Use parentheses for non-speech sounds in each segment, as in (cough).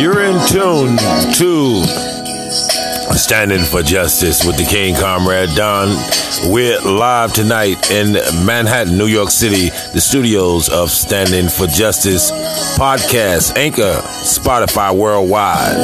You're in tune to Standing for Justice with the King Comrade Don. We're live tonight in Manhattan, New York City, the studios of Standing for Justice podcast, Anchor, Spotify worldwide.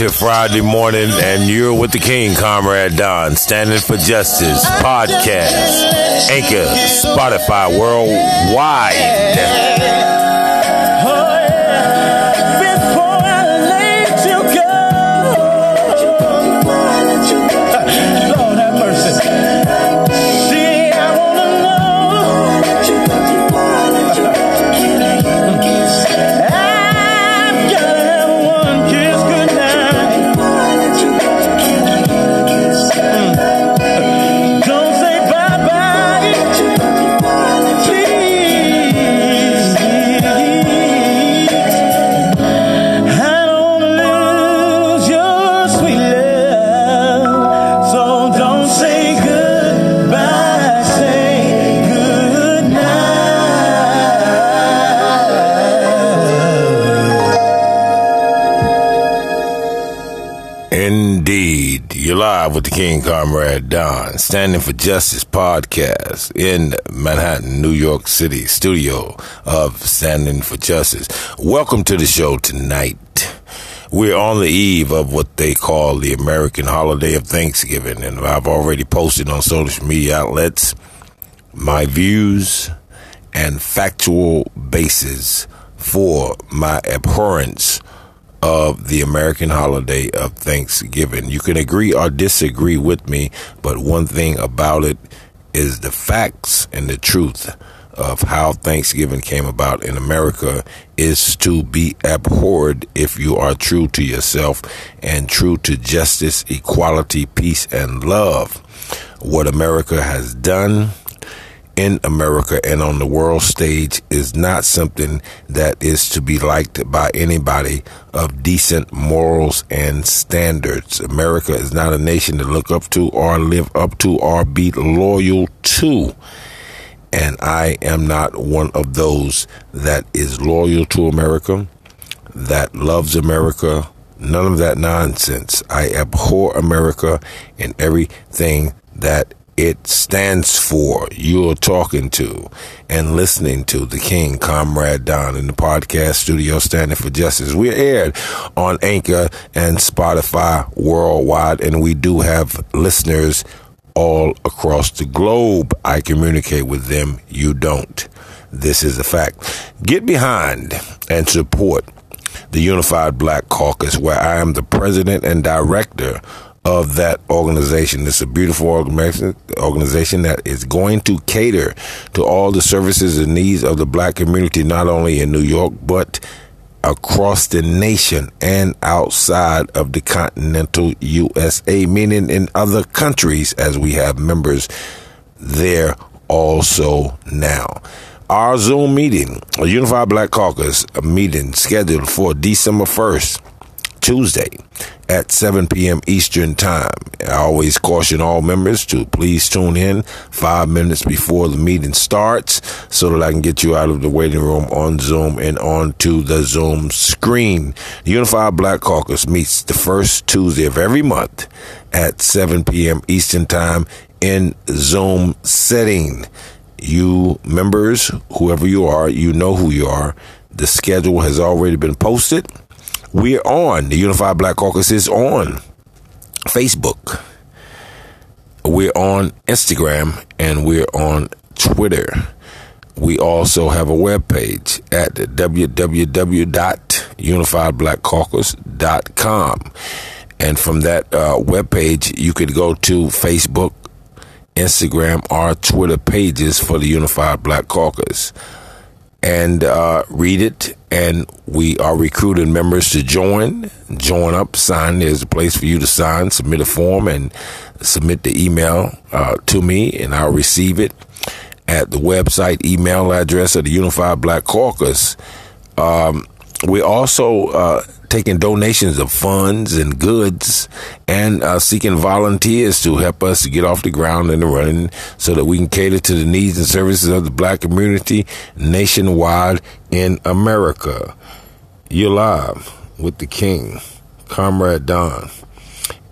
to Friday morning, and you're with the King, Comrade Don, Standing for Justice podcast, Anchor, Spotify, worldwide. King Comrade Don, Standing for Justice podcast in Manhattan, New York City, studio of Standing for Justice. Welcome to the show tonight. We're on the eve of what they call the American holiday of Thanksgiving, and I've already posted on social media outlets my views and factual basis for my abhorrence of the American holiday of Thanksgiving. You can agree or disagree with me, but one thing about it is the facts and the truth of how Thanksgiving came about in America is to be abhorred if you are true to yourself and true to justice, equality, peace, and love. What America has done in America and on the world stage is not something that is to be liked by anybody of decent morals and standards. America is not a nation to look up to or live up to or be loyal to. And I am not one of those that is loyal to America, that loves America, none of that nonsense. I abhor America and everything that it stands for. You're talking to and listening to the King, Comrade Don, in the podcast studio standing for justice. We're aired on Anchor and Spotify worldwide, and we do have listeners all across the globe. I communicate with them. You don't. This is a fact. Get behind and support the Unified Black Caucus, where I am the president and director of that organization. It's a beautiful organization, that is going to cater to all the services and needs of the black community, not only in New York, but across the nation and outside of the continental USA, meaning in other countries, as we have members there also now. Our Zoom meeting, a Unified Black Caucus a meeting scheduled for December 1st, Tuesday at 7 p.m. Eastern Time. I always caution all members to please tune in five minutes before the meeting starts so that I can get you out of the waiting room on Zoom and onto the Zoom screen. The Unified Black Caucus meets the first Tuesday of every month at 7 p.m. Eastern Time in Zoom setting. You members, whoever you are, you know who you are. The schedule has already been posted we're on. The Unified Black Caucus is on Facebook. We're on Instagram and we're on Twitter. We also have a webpage at www.unifiedblackcaucus.com. And from that uh, webpage, you could go to Facebook, Instagram, or Twitter pages for the Unified Black Caucus and uh, read it. And we are recruiting members to join. Join up, sign. There's a place for you to sign, submit a form, and submit the email uh, to me, and I'll receive it at the website email address of the Unified Black Caucus. Um, we also uh, taking donations of funds and goods and uh, seeking volunteers to help us to get off the ground and running so that we can cater to the needs and services of the black community nationwide in America. You're live with the King, Comrade Don,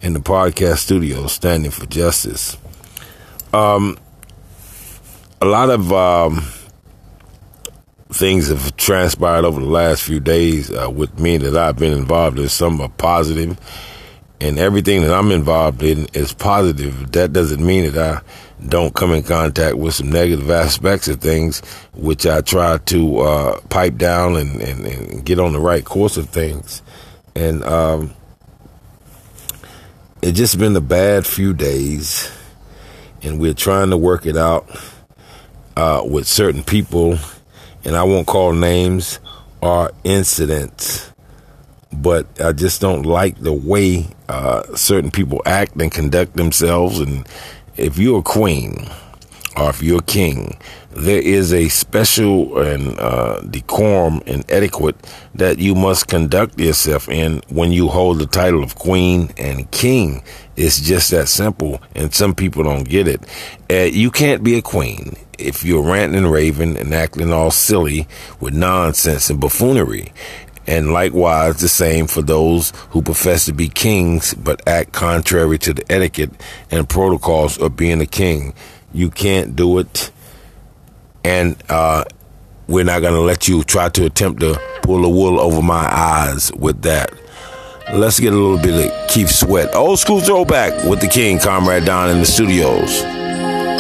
in the podcast studio, standing for justice. Um, a lot of um, things have transpired over the last few days uh, with me that I've been involved in. Some are positive, and everything that I'm involved in is positive. That doesn't mean that I don't come in contact with some negative aspects of things, which I try to uh, pipe down and, and, and, get on the right course of things. And um, it's just been a bad few days, and we're trying to work it out uh, with certain people and I won't call names or incidents, but I just don't like the way uh, certain people act and conduct themselves. And if you're a queen or if you're a king, there is a special and uh, decorum and etiquette that you must conduct yourself in when you hold the title of queen and king. It's just that simple, and some people don't get it. Uh, you can't be a queen if you're ranting and raving and acting all silly with nonsense and buffoonery. And likewise, the same for those who profess to be kings but act contrary to the etiquette and protocols of being a king. You can't do it. And uh, we're not going to let you try to attempt to pull the wool over my eyes with that. Let's get a little bit of Keith Sweat. Old school throwback with the King, Comrade Don in the studios.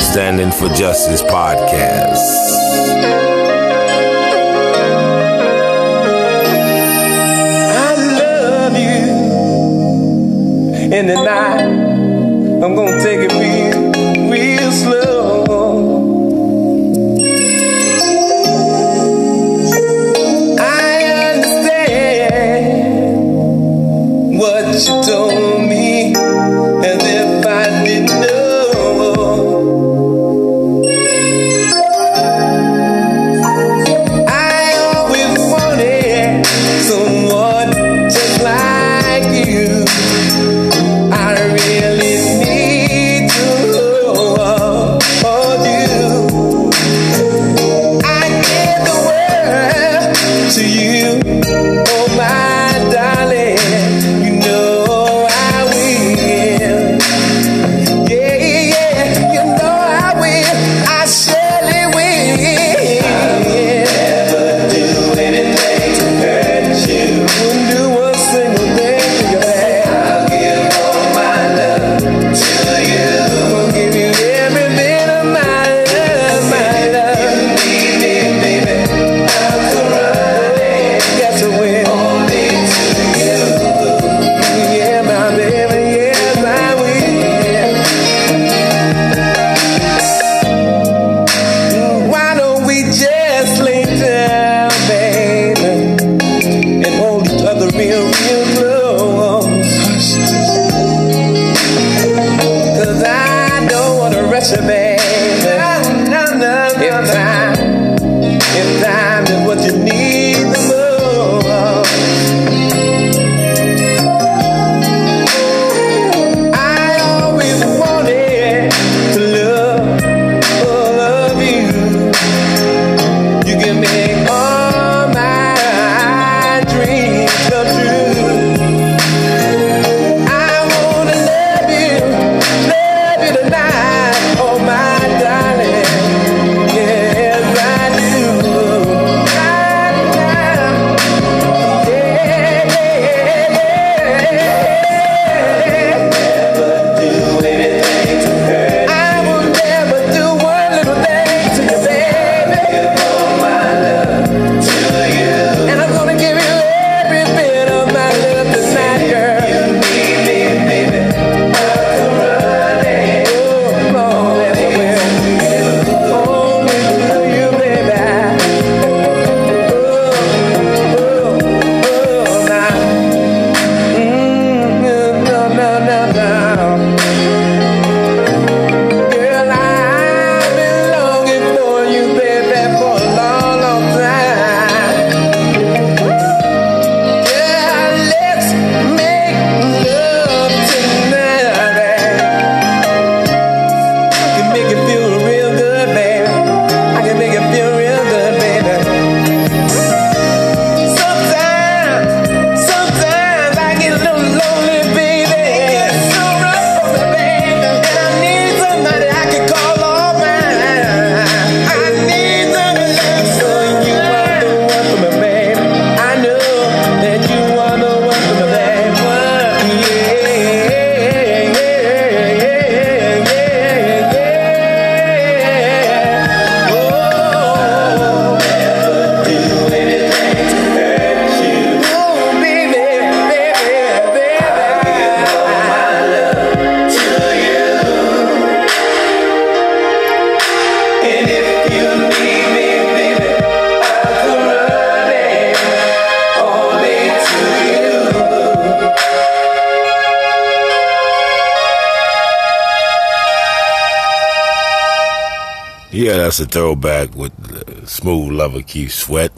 Standing for Justice podcast. I love you in the night. Yeah, that's a throwback with smooth lover Keith Sweat.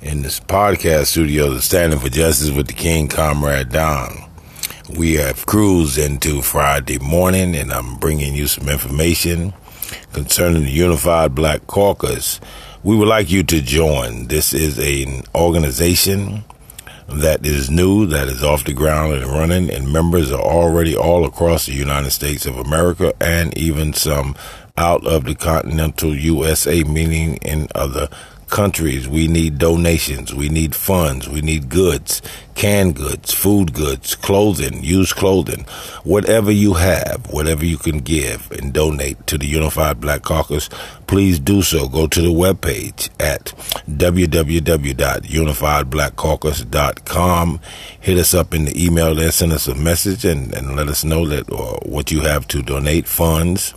In this podcast studio, the Standing for Justice with the King, Comrade Don. We have cruised into Friday morning, and I'm bringing you some information concerning the Unified Black Caucus. We would like you to join. This is an organization that is new, that is off the ground and running, and members are already all across the United States of America and even some out of the continental USA, meaning in other countries. We need donations. We need funds. We need goods, canned goods, food goods, clothing, used clothing, whatever you have, whatever you can give and donate to the Unified Black Caucus, please do so. Go to the webpage at www.unifiedblackcaucus.com. Hit us up in the email there, send us a message and, and let us know that or what you have to donate funds,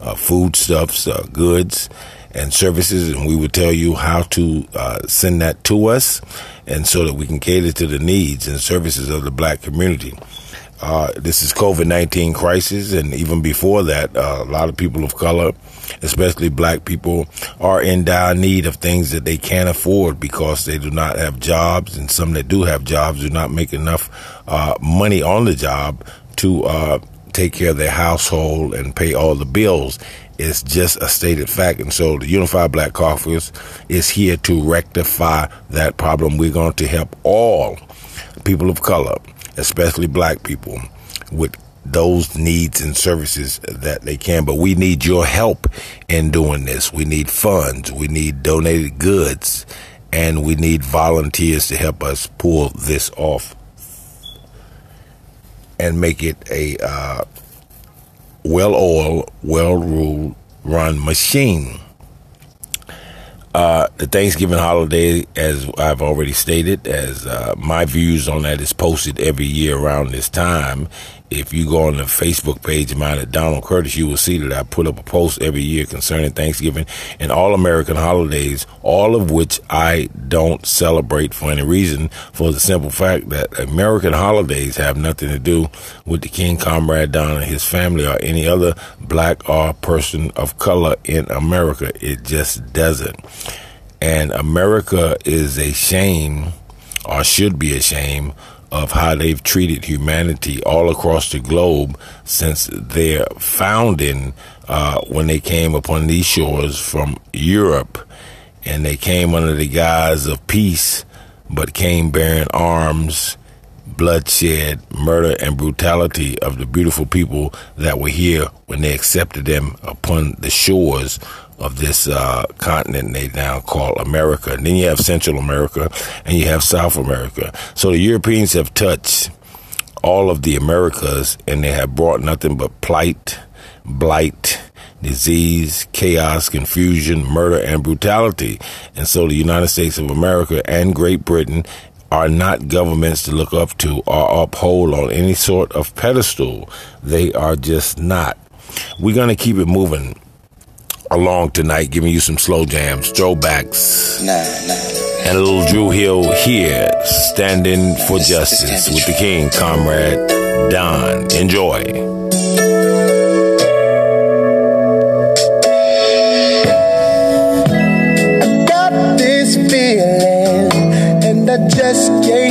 uh, foodstuffs, uh, goods and services, and we will tell you how to uh, send that to us, and so that we can cater to the needs and services of the black community. Uh, this is COVID nineteen crisis, and even before that, uh, a lot of people of color, especially black people, are in dire need of things that they can't afford because they do not have jobs, and some that do have jobs do not make enough uh, money on the job to uh, take care of their household and pay all the bills. It's just a stated fact. And so the Unified Black Caucus is here to rectify that problem. We're going to help all people of color, especially black people, with those needs and services that they can. But we need your help in doing this. We need funds, we need donated goods, and we need volunteers to help us pull this off and make it a uh, well oiled, well ruled, run machine. Uh, the Thanksgiving holiday, as I've already stated, as uh, my views on that is posted every year around this time, if you go on the Facebook page of mine at Donald Curtis, you will see that I put up a post every year concerning Thanksgiving and all American holidays, all of which I don't celebrate for any reason, for the simple fact that American holidays have nothing to do with the King Comrade Don and his family or any other black or person of color in America. It just doesn't. And America is a shame, or should be a shame, of how they've treated humanity all across the globe since their founding uh, when they came upon these shores from Europe. And they came under the guise of peace, but came bearing arms, bloodshed, murder, and brutality of the beautiful people that were here when they accepted them upon the shores of this uh, continent they now call America. And then you have Central America and you have South America. So the Europeans have touched all of the Americas and they have brought nothing but plight, blight, disease, chaos, confusion, murder, and brutality. And so the United States of America and Great Britain are not governments to look up to or uphold on any sort of pedestal. They are just not. We're going to keep it moving along tonight, giving you some slow jams, throwbacks, nah, nah. and a little Dru Hill here, standing for justice with the King, Comrade Don. Enjoy. I just can't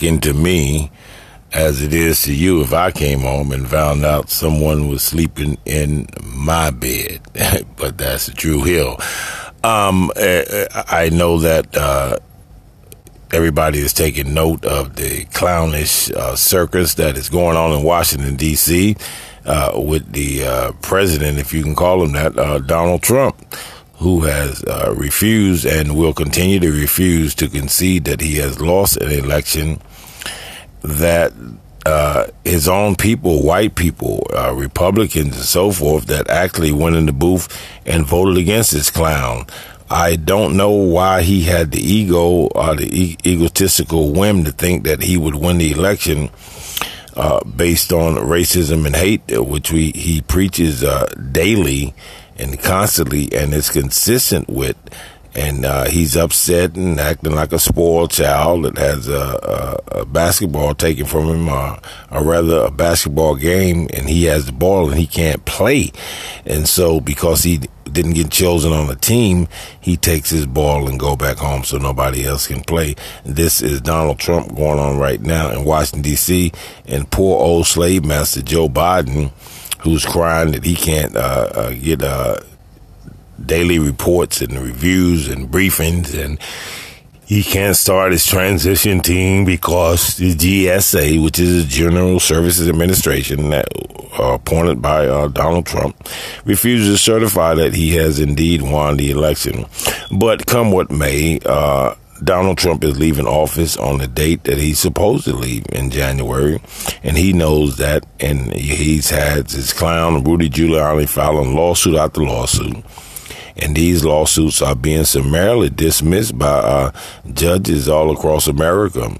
shocking to me, as it is to you, if I came home and found out someone was sleeping in my bed. (laughs) but that's Dru Hill. Um, uh, I know that uh, everybody is taking note of the clownish uh, circus that is going on in Washington D.C. Uh, with the uh, president, if you can call him that, uh, Donald Trump, who has uh, refused and will continue to refuse to concede that he has lost an election that uh, his own people, white people, uh, Republicans, and so forth, that actually went in the booth and voted against this clown. I don't know why he had the ego or the e- egotistical whim to think that he would win the election uh, based on racism and hate, uh, which we he preaches uh, daily and constantly, and is consistent with. And uh, he's upset and acting like a spoiled child that has a, a, a basketball taken from him, or, or rather a basketball game, and he has the ball and he can't play. And so, because he didn't get chosen on the team, he takes his ball and go back home so nobody else can play. This is Donald Trump going on right now in Washington D.C. and poor old slave master Joe Biden, who's crying that he can't uh, uh, get uh, daily reports and reviews and briefings and he can't start his transition team because the GSA, which is the General Services Administration, that uh, appointed by uh, Donald Trump, refuses to certify that he has indeed won the election. But come what may, uh, Donald Trump is leaving office on the date that he's supposed to leave in January, and he knows that, and he's had his clown Rudy Giuliani filing lawsuit after lawsuit and these lawsuits are being summarily dismissed by uh, judges all across America,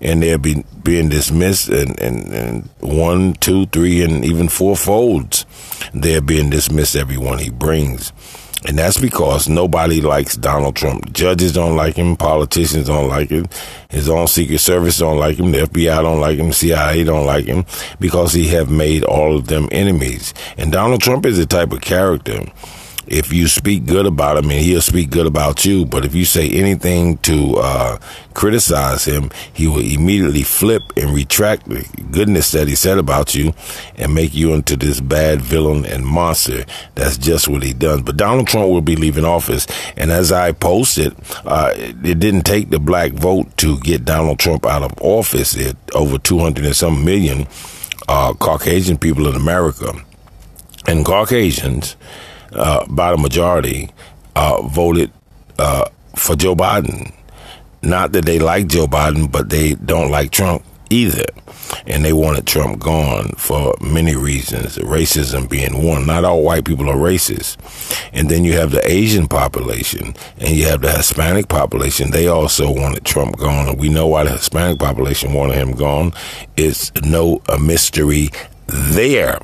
and they're be, being dismissed in one, two, three, and even four folds. They're being dismissed every one he brings. And that's because nobody likes Donald Trump. Judges don't like him. Politicians don't like him. His own Secret Service don't like him. The FBI don't like him. CIA don't like him because he have made all of them enemies. And Donald Trump is the type of character if you speak good about him and he'll speak good about you. But if you say anything to uh, criticize him, he will immediately flip and retract the goodness that he said about you and make you into this bad villain and monster. That's just what he does. But Donald Trump will be leaving office. And as I posted, uh, it didn't take the black vote to get Donald Trump out of office. It over 200 and some million uh, Caucasian people in America. And Caucasians, uh, by the majority, uh, voted uh, for Joe Biden. Not that they like Joe Biden, but they don't like Trump either. And they wanted Trump gone for many reasons, racism being one. Not all white people are racist. And then you have the Asian population and you have the Hispanic population. They also wanted Trump gone. And we know why the Hispanic population wanted him gone. It's no a mystery there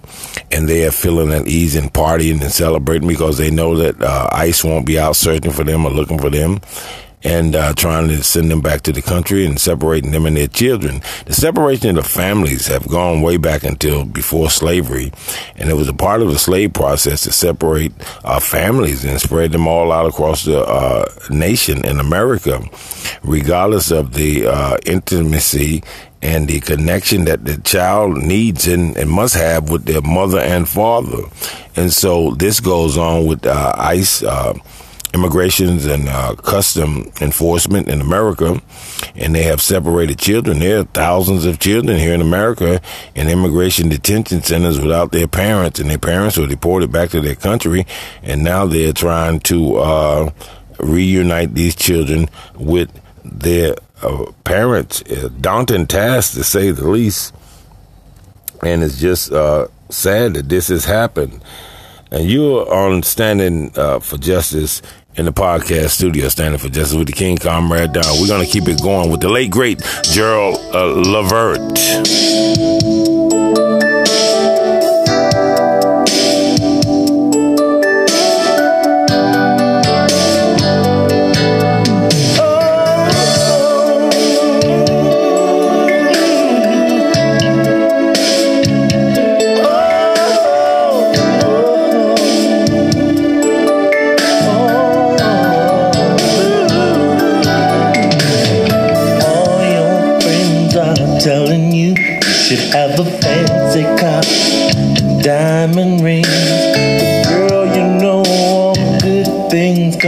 and they are feeling at ease and partying and celebrating because they know that uh, ICE won't be out searching for them or looking for them and uh, trying to send them back to the country and separating them and their children. The separation of the families have gone way back until before slavery, and it was a part of the slave process to separate uh, families and spread them all out across the uh, nation in America, regardless of the uh, intimacy and the connection that the child needs and, and, must have with their mother and father. And so this goes on with uh, ICE, uh, immigrations and uh, custom enforcement in America, and they have separated children. There are thousands of children here in America in immigration detention centers without their parents, and their parents were deported back to their country, and now they're trying to uh, reunite these children with their uh, parents. A daunting task, to say the least. And it's just uh, sad that this has happened. And you're on Standing uh, for Justice in the podcast studio, Standing for Justice with the King Comrade Don. We're going to keep it going with the late, great Gerald uh,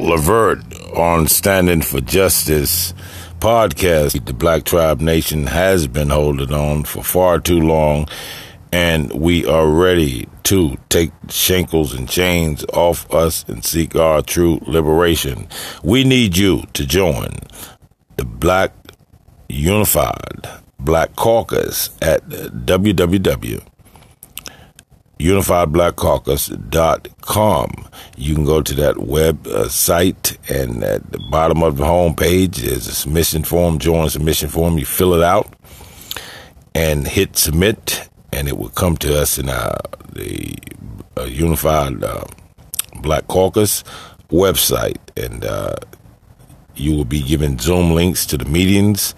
Levert on Standing for Justice podcast. The Black Tribe Nation has been holding on for far too long, and we are ready to take shackles and chains off us and seek our true liberation. We need you to join the Black Unified Black Caucus at www unifiedblackcaucus.com. You can go to that web uh, site, and at the bottom of the home page is a submission form. Join submission form. You fill it out and hit submit, and it will come to us in the uh, Unified uh, Black Caucus website, and uh, you will be given Zoom links to the meetings,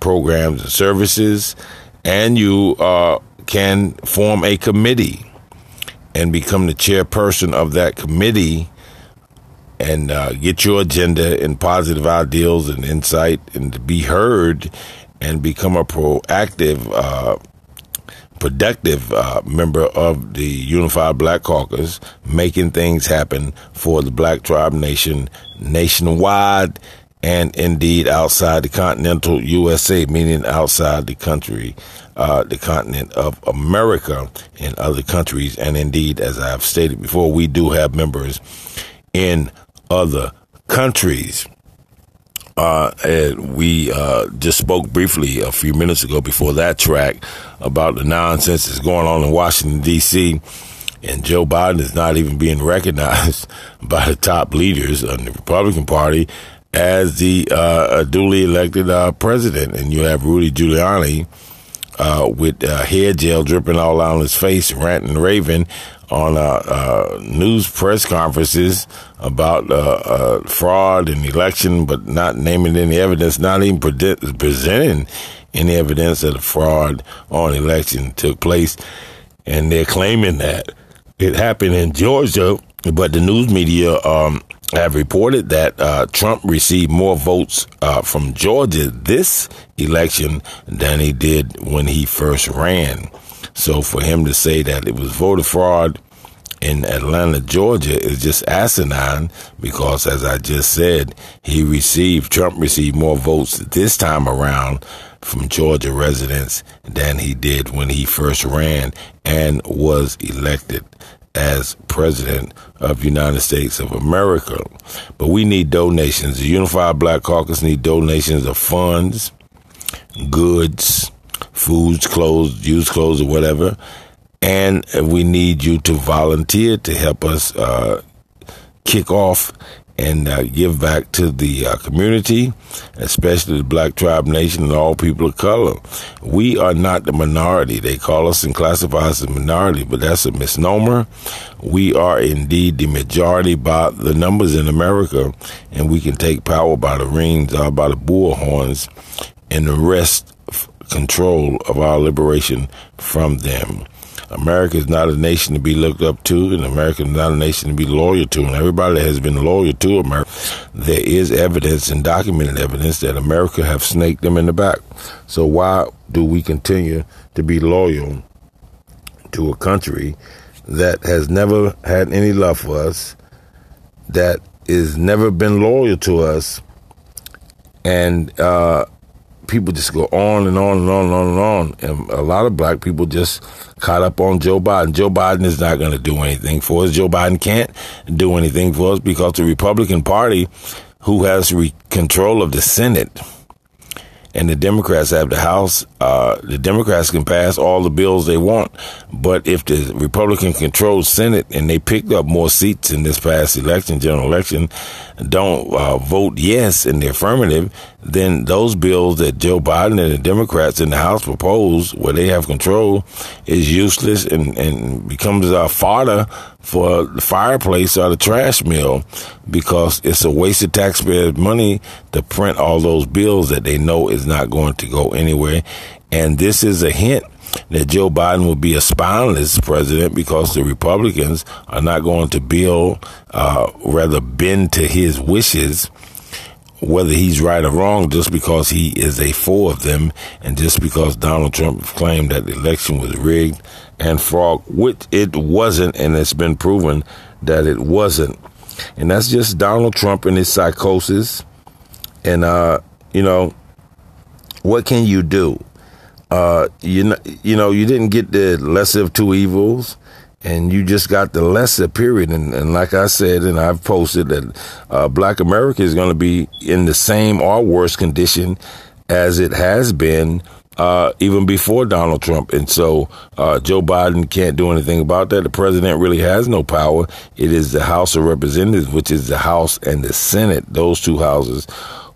programs, and services, and you uh, can form a committee and become the chairperson of that committee and uh, get your agenda and positive ideals and insight and to be heard and become a proactive, uh, productive uh, member of the Unified Black Caucus, making things happen for the Black Tribe Nation nationwide and indeed outside the continental USA, meaning outside the country uh, the continent of America in other countries. And indeed, as I've stated before, we do have members in other countries. Uh, and we uh, just spoke briefly a few minutes ago before that track about the nonsense that's going on in Washington, D.C. And Joe Biden is not even being recognized (laughs) by the top leaders of the Republican Party as the uh, duly elected uh, president. And you have Rudy Giuliani uh, with uh, hair gel dripping all on his face, ranting raving on uh, uh, news press conferences about uh, fraud and election, but not naming any evidence, not even pre- presenting any evidence that a fraud on election took place. And they're claiming that it happened in Georgia, but the news media um, have reported that uh, Trump received more votes uh, from Georgia this election than he did when he first ran. So for him to say that it was voter fraud in Atlanta, Georgia is just asinine because, as I just said, he received, Trump received more votes this time around from Georgia residents than he did when he first ran and was elected as president of United States of America. But we need donations. The Unified Black Caucus need donations of funds, goods, foods, clothes, used clothes, or whatever. And we need you to volunteer to help us uh, kick off and uh, give back to the uh, community, especially the Black Tribe Nation and all people of color. We are not the minority. They call us and classify us as a minority, but that's a misnomer. We are indeed the majority by the numbers in America, and we can take power by the rings by the bull horns and wrest control of our liberation from them. America is not a nation to be looked up to, and America is not a nation to be loyal to. And everybody that has been loyal to America, there is evidence and documented evidence that America have snaked them in the back. So why do we continue to be loyal to a country that has never had any love for us, that is never been loyal to us, and uh, people just go on and on and on and on and on. And a lot of black people just caught up on Joe Biden. Joe Biden is not going to do anything for us. Joe Biden can't do anything for us because the Republican Party, who has re- control of the Senate, and the Democrats have the House. Uh, the Democrats can pass all the bills they want, but if the Republican controlled Senate and they picked up more seats in this past election, general election, don't uh, vote yes in the affirmative, then those bills that Joe Biden and the Democrats in the House propose, where they have control, is useless and, and becomes a fodder for the fireplace or the trash mill because it's a waste of taxpayers' money to print all those bills that they know is not going to go anywhere. And this is a hint that Joe Biden will be a spineless president because the Republicans are not going to build, uh, rather bend to his wishes, whether he's right or wrong, just because he is a fool of them, and just because Donald Trump claimed that the election was rigged and fraud, which it wasn't, and it's been proven that it wasn't. And that's just Donald Trump and his psychosis. And, uh, you know, what can you do? uh, you know, you know, you didn't get the lesser of two evils, and you just got the lesser period. And, and like I said, and I've posted that uh, Black America is going to be in the same or worse condition as it has been uh, even before Donald Trump. And so uh, Joe Biden can't do anything about that. The president really has no power. It is the House of Representatives, which is the House and the Senate, those two houses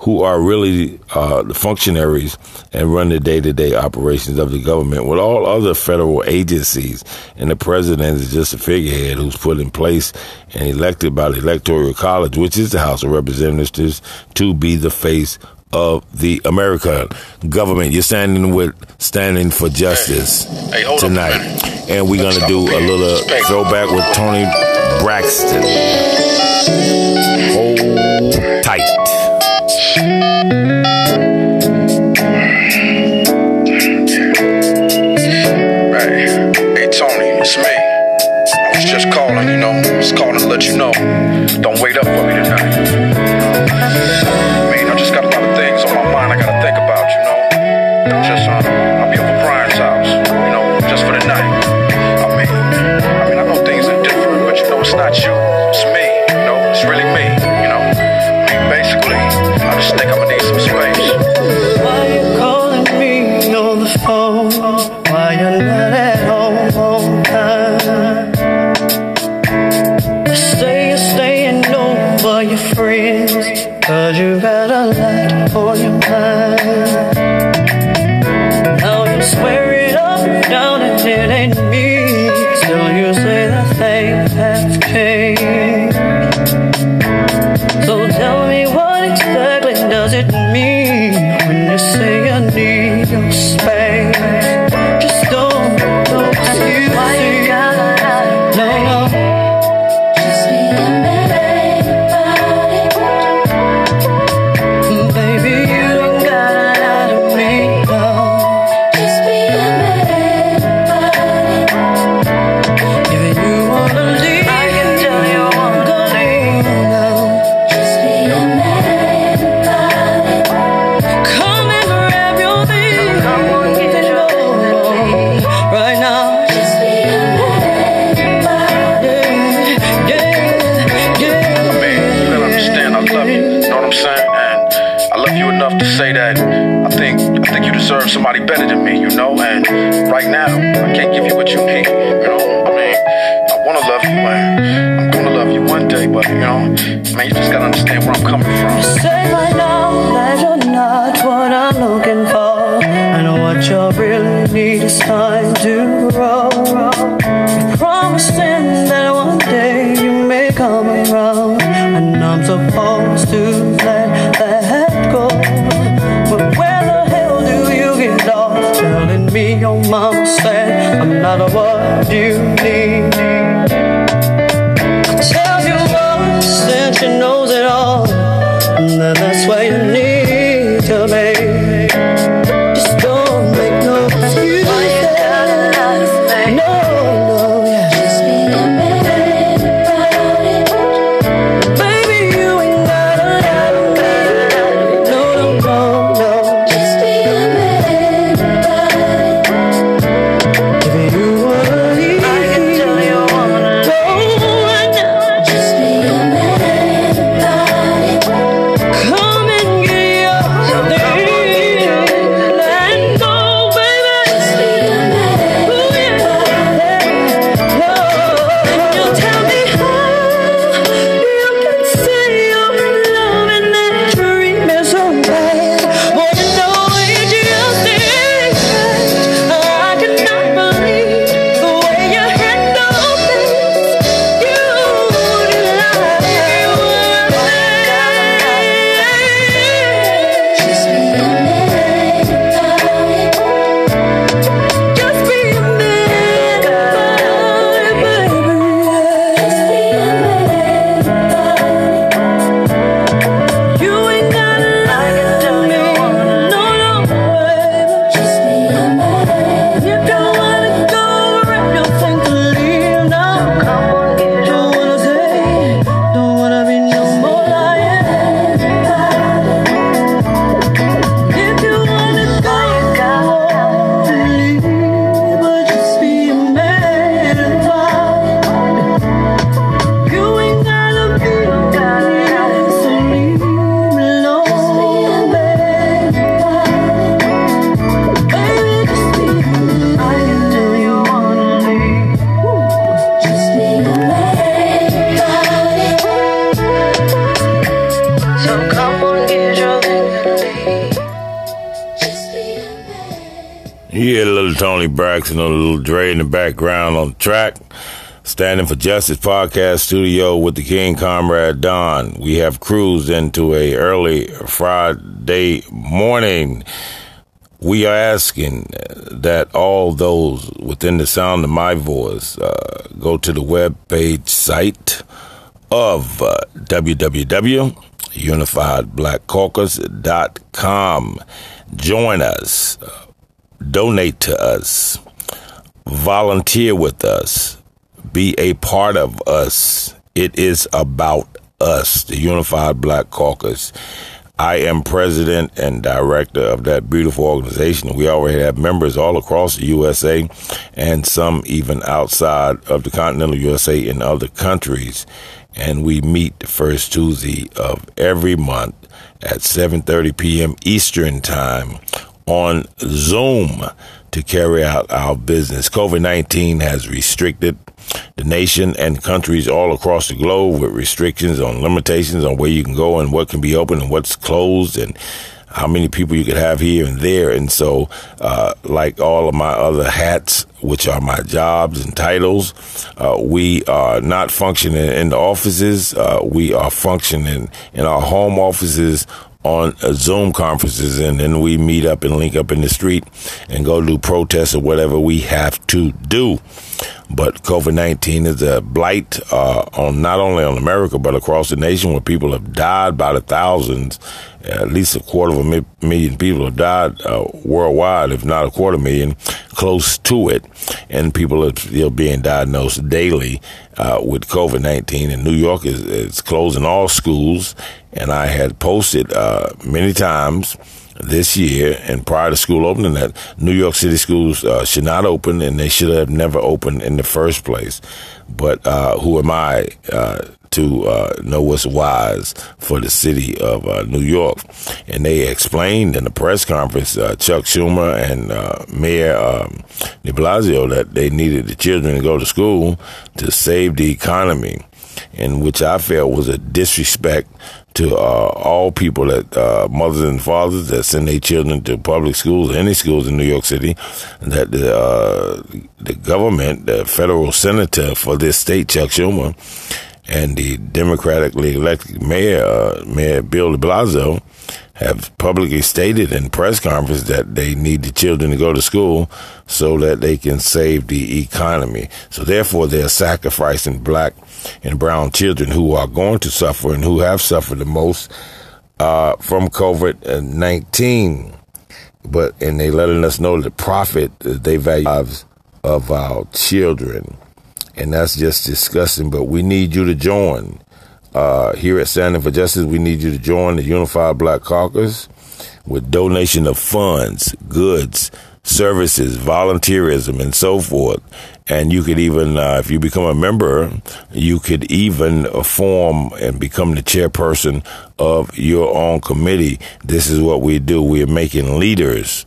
who are really uh, the functionaries and run the day to day operations of the government with all other federal agencies. And the president is just a figurehead who's put in place and elected by the Electoral College, which is the House of Representatives, to be the face of the American government. You're standing with standing for justice hey, hey, tonight, and we're gonna do a little throwback with Toni Braxton. Hold tight. Hey, hey Tony, it's me. I was just calling, you know, just calling to let you know. Standing for Justice podcast studio with the King Comrade Don. We have cruised into a early Friday morning. We are asking that all those within the sound of my voice uh, go to the web page site of uh, www.unifiedblackcaucus.com. Join us, uh, donate to us, volunteer with us, be a part of us. It is about us, the Unified Black Caucus. I am president and director of that beautiful organization. We already have members all across the USA and some even outside of the continental USA in other countries. And we meet the first Tuesday of every month at 7:30 p.m. Eastern Time on Zoom to carry out our business. COVID-19 has restricted the nation and countries all across the globe with restrictions on limitations on where you can go and what can be open and what's closed and how many people you could have here and there. And so, uh, like all of my other hats, which are my jobs and titles, uh, we are not functioning in the offices. Uh, we are functioning in our home offices on uh, Zoom conferences, and then we meet up and link up in the street and go do protests or whatever we have to do. But COVID nineteen is a blight uh, on not only on America but across the nation, where people have died by the thousands. At least a quarter of a mi- million people have died uh, worldwide, if not a quarter million, close to it, and people are still being diagnosed daily uh, with COVID nineteen. And New York is, is closing all schools, and I had posted uh, many times this year and prior to school opening that New York City schools uh, should not open and they should have never opened in the first place. But uh, who am I uh, to uh, know what's wise for the city of uh, New York? And they explained in the press conference, uh, Chuck Schumer and uh, Mayor um, de Blasio, that they needed the children to go to school to save the economy, in which I felt was a disrespect to uh, all people that uh, mothers and fathers that send their children to public schools, any schools in New York City, that the the government, the federal senator for this state, Chuck Schumer, and the democratically elected mayor, uh, Mayor Bill De Blasio, have publicly stated in press conference that they need the children to go to school so that they can save the economy. So therefore, they're sacrificing black and brown children who are going to suffer and who have suffered the most uh, from COVID nineteen. But and they letting us know the profit they value lives of our children, and that's just disgusting. But we need you to join uh, here at Standing for Justice. We need you to join the Unified Black Caucus with donation of funds, goods, services, volunteerism, and so forth. And you could even, uh, if you become a member, you could even form and become the chairperson of your own committee. This is what we do. We are making leaders.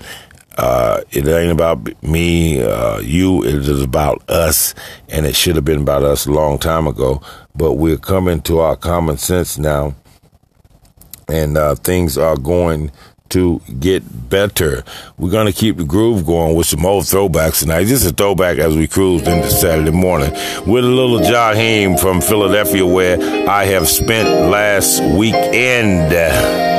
Uh, it ain't about me, uh, you. It is about us, and it should have been about us a long time ago. But we're coming to our common sense now, and uh, things are going to get better. We're going to keep the groove going with some old throwbacks tonight. Just a throwback as we cruise into Saturday morning with a little Jaheim from Philadelphia, where I have spent last weekend.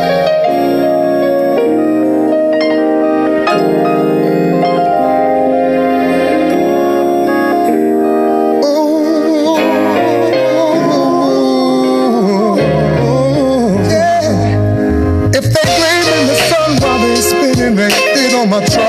My truck,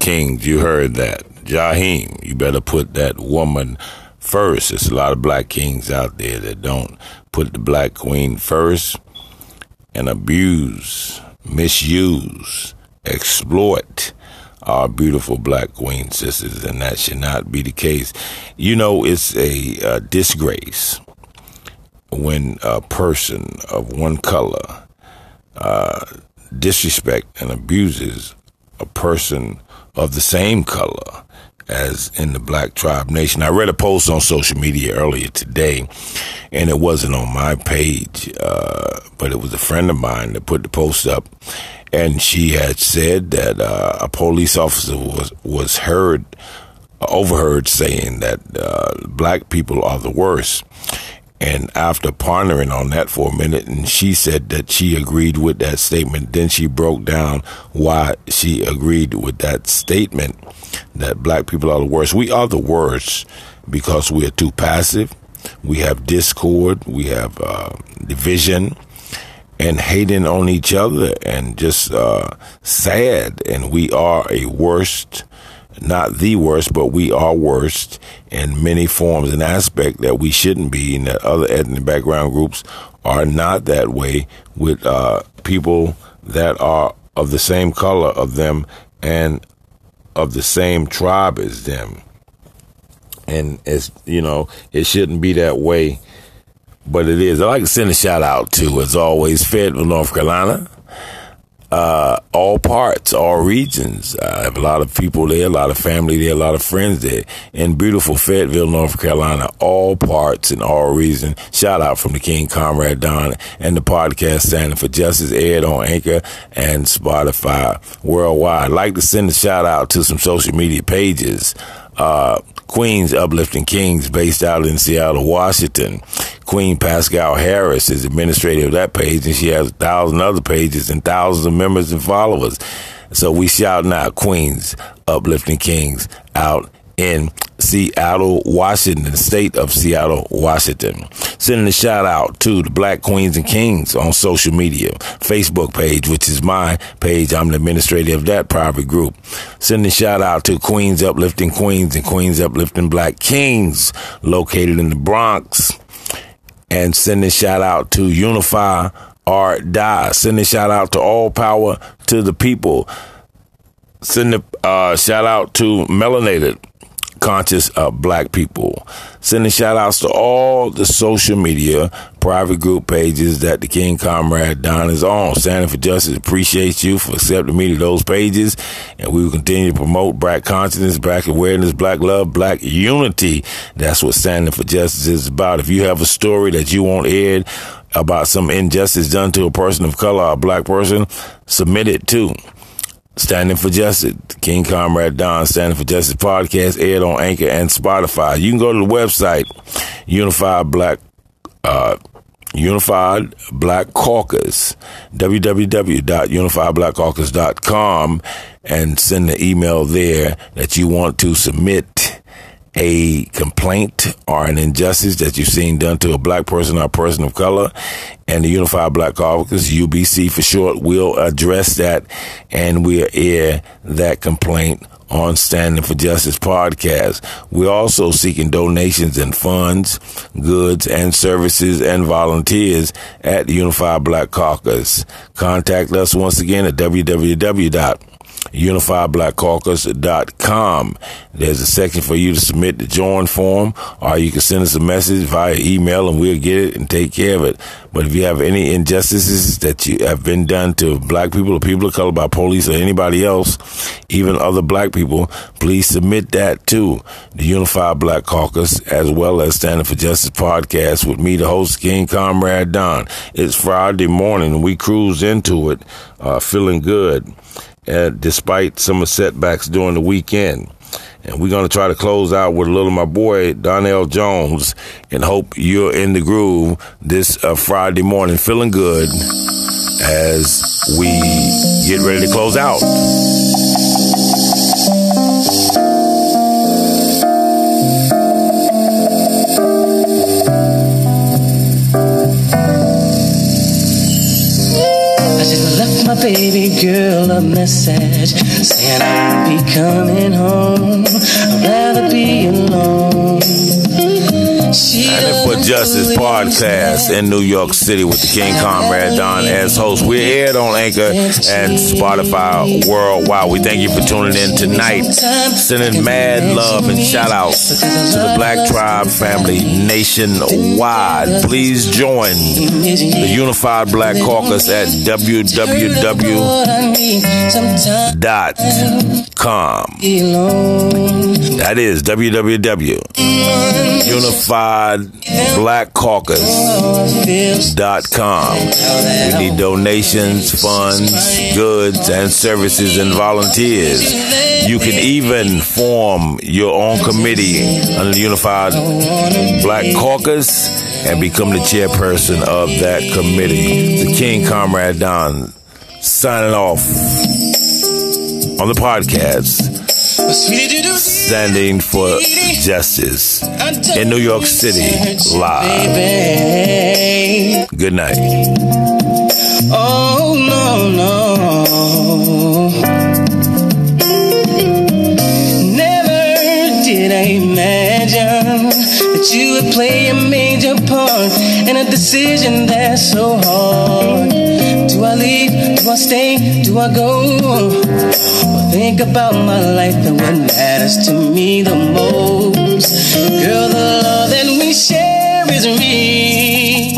Kings, you heard that. Jaheim, you better put that woman first. There's a lot of black kings out there that don't put the black queen first and abuse, misuse, exploit our beautiful black queen sisters, and that should not be the case. You know, it's a uh, disgrace when a person of one color uh, disrespect and abuses a person of the same color as in the black tribe nation. I read a post on social media earlier today, and it wasn't on my page, uh, but it was a friend of mine that put the post up, and she had said that uh, a police officer was was heard overheard saying that uh, black people are the worst. And after pondering on that for a minute, and she said that she agreed with that statement, then she broke down why she agreed with that statement that black people are the worst. We are the worst because we are too passive. We have discord. We have uh, division and hating on each other and just uh, sad. And we are a worst, not the worst, but we are worst in many forms and aspect that we shouldn't be, and that other ethnic background groups are not that way with uh, people that are of the same color of them and of the same tribe as them. And it's, you know, it shouldn't be that way but it is. I like to send a shout out to, as always, Fayetteville, North Carolina. Uh, all parts, all regions. I have a lot of people there, a lot of family there, a lot of friends there. In beautiful Fayetteville, North Carolina, all parts and all regions. Shout out from the King Comrade Don and the podcast Standing for Justice aired on Anchor and Spotify worldwide. I'd like to send a shout out to some social media pages. Uh, Queens Uplifting Kings, based out in Seattle, Washington. Queen Pascal Harris is administrator of that page, and she has a thousand other pages and thousands of members and followers. So we shouting out Queens Uplifting Kings out in Seattle, Washington, state of Seattle, Washington. Sending a shout out to the Black Queens and Kings on social media, Facebook page, which is my page. I'm the administrator of that private group. Sending a shout out to Queens Uplifting Queens and Queens Uplifting Black Kings located in the Bronx. And sending a shout out to Unify or Die. Sending a shout out to All Power to the People. Send a uh, shout out to Melanated conscious uh, black people. Sending shout outs to all the social media private group pages that the King Comrade Don is on. Standing for Justice appreciates you for accepting me to those pages, and we will continue to promote black consciousness, black awareness, black love, black unity. That's what Standing for Justice is about. If you have a story that you want aired about some injustice done to a person of color or a black person, submit it too. Standing for Justice, King Comrade Don Standing for Justice podcast aired on Anchor and Spotify. You can go to the website, Unified Black, uh, Unified Black Caucus, www.unifiedblackcaucus.com, and send the email there that you want to submit a complaint or an injustice that you've seen done to a black person or a person of color, and the Unified Black Caucus, UBC for short, will address that and we'll air that complaint on Standing for Justice podcast. We're also seeking donations and funds, goods and services and volunteers at the Unified Black Caucus. Contact us once again at www unifiedblackcaucus.com. There's a section for you to submit the join form, or you can send us a message via email and we'll get it and take care of it. But if you have any injustices that you have been done to black people or people of color by police or anybody else, even other black people, please submit that to the Unified Black Caucus as well as Standing for Justice podcast with me, the host, King Comrade Don. It's Friday morning we cruise into it, uh, feeling good uh, despite some setbacks during the weekend. And we're going to try to close out with a little my boy, Donell Jones, and hope you're in the groove this uh, Friday morning, feeling good as we get ready to close out. My baby girl a message saying I'll be coming home. I'd rather be alone. Standing for Justice podcast in New York City with the King Comrade Don as host. We're aired on Anchor and Spotify worldwide. We thank you for tuning in tonight. Sending mad love and shout outs to the Black Tribe family nationwide. Please join the Unified Black Caucus at www.com. That is www.unifiedblackcaucus.com. We need donations, funds, goods, and services and volunteers. You can even form your own committee under the Unified Black Caucus and become the chairperson of that committee. The King Comrade Don signing off on the podcast standing for justice in New York City live. Good night. Oh no no. Never did I imagine that you would play a major part in a decision that's so hard. Do I leave? Do I stay? Do I go? Think about my life and what matters to me the most. Girl, the love that we share is real.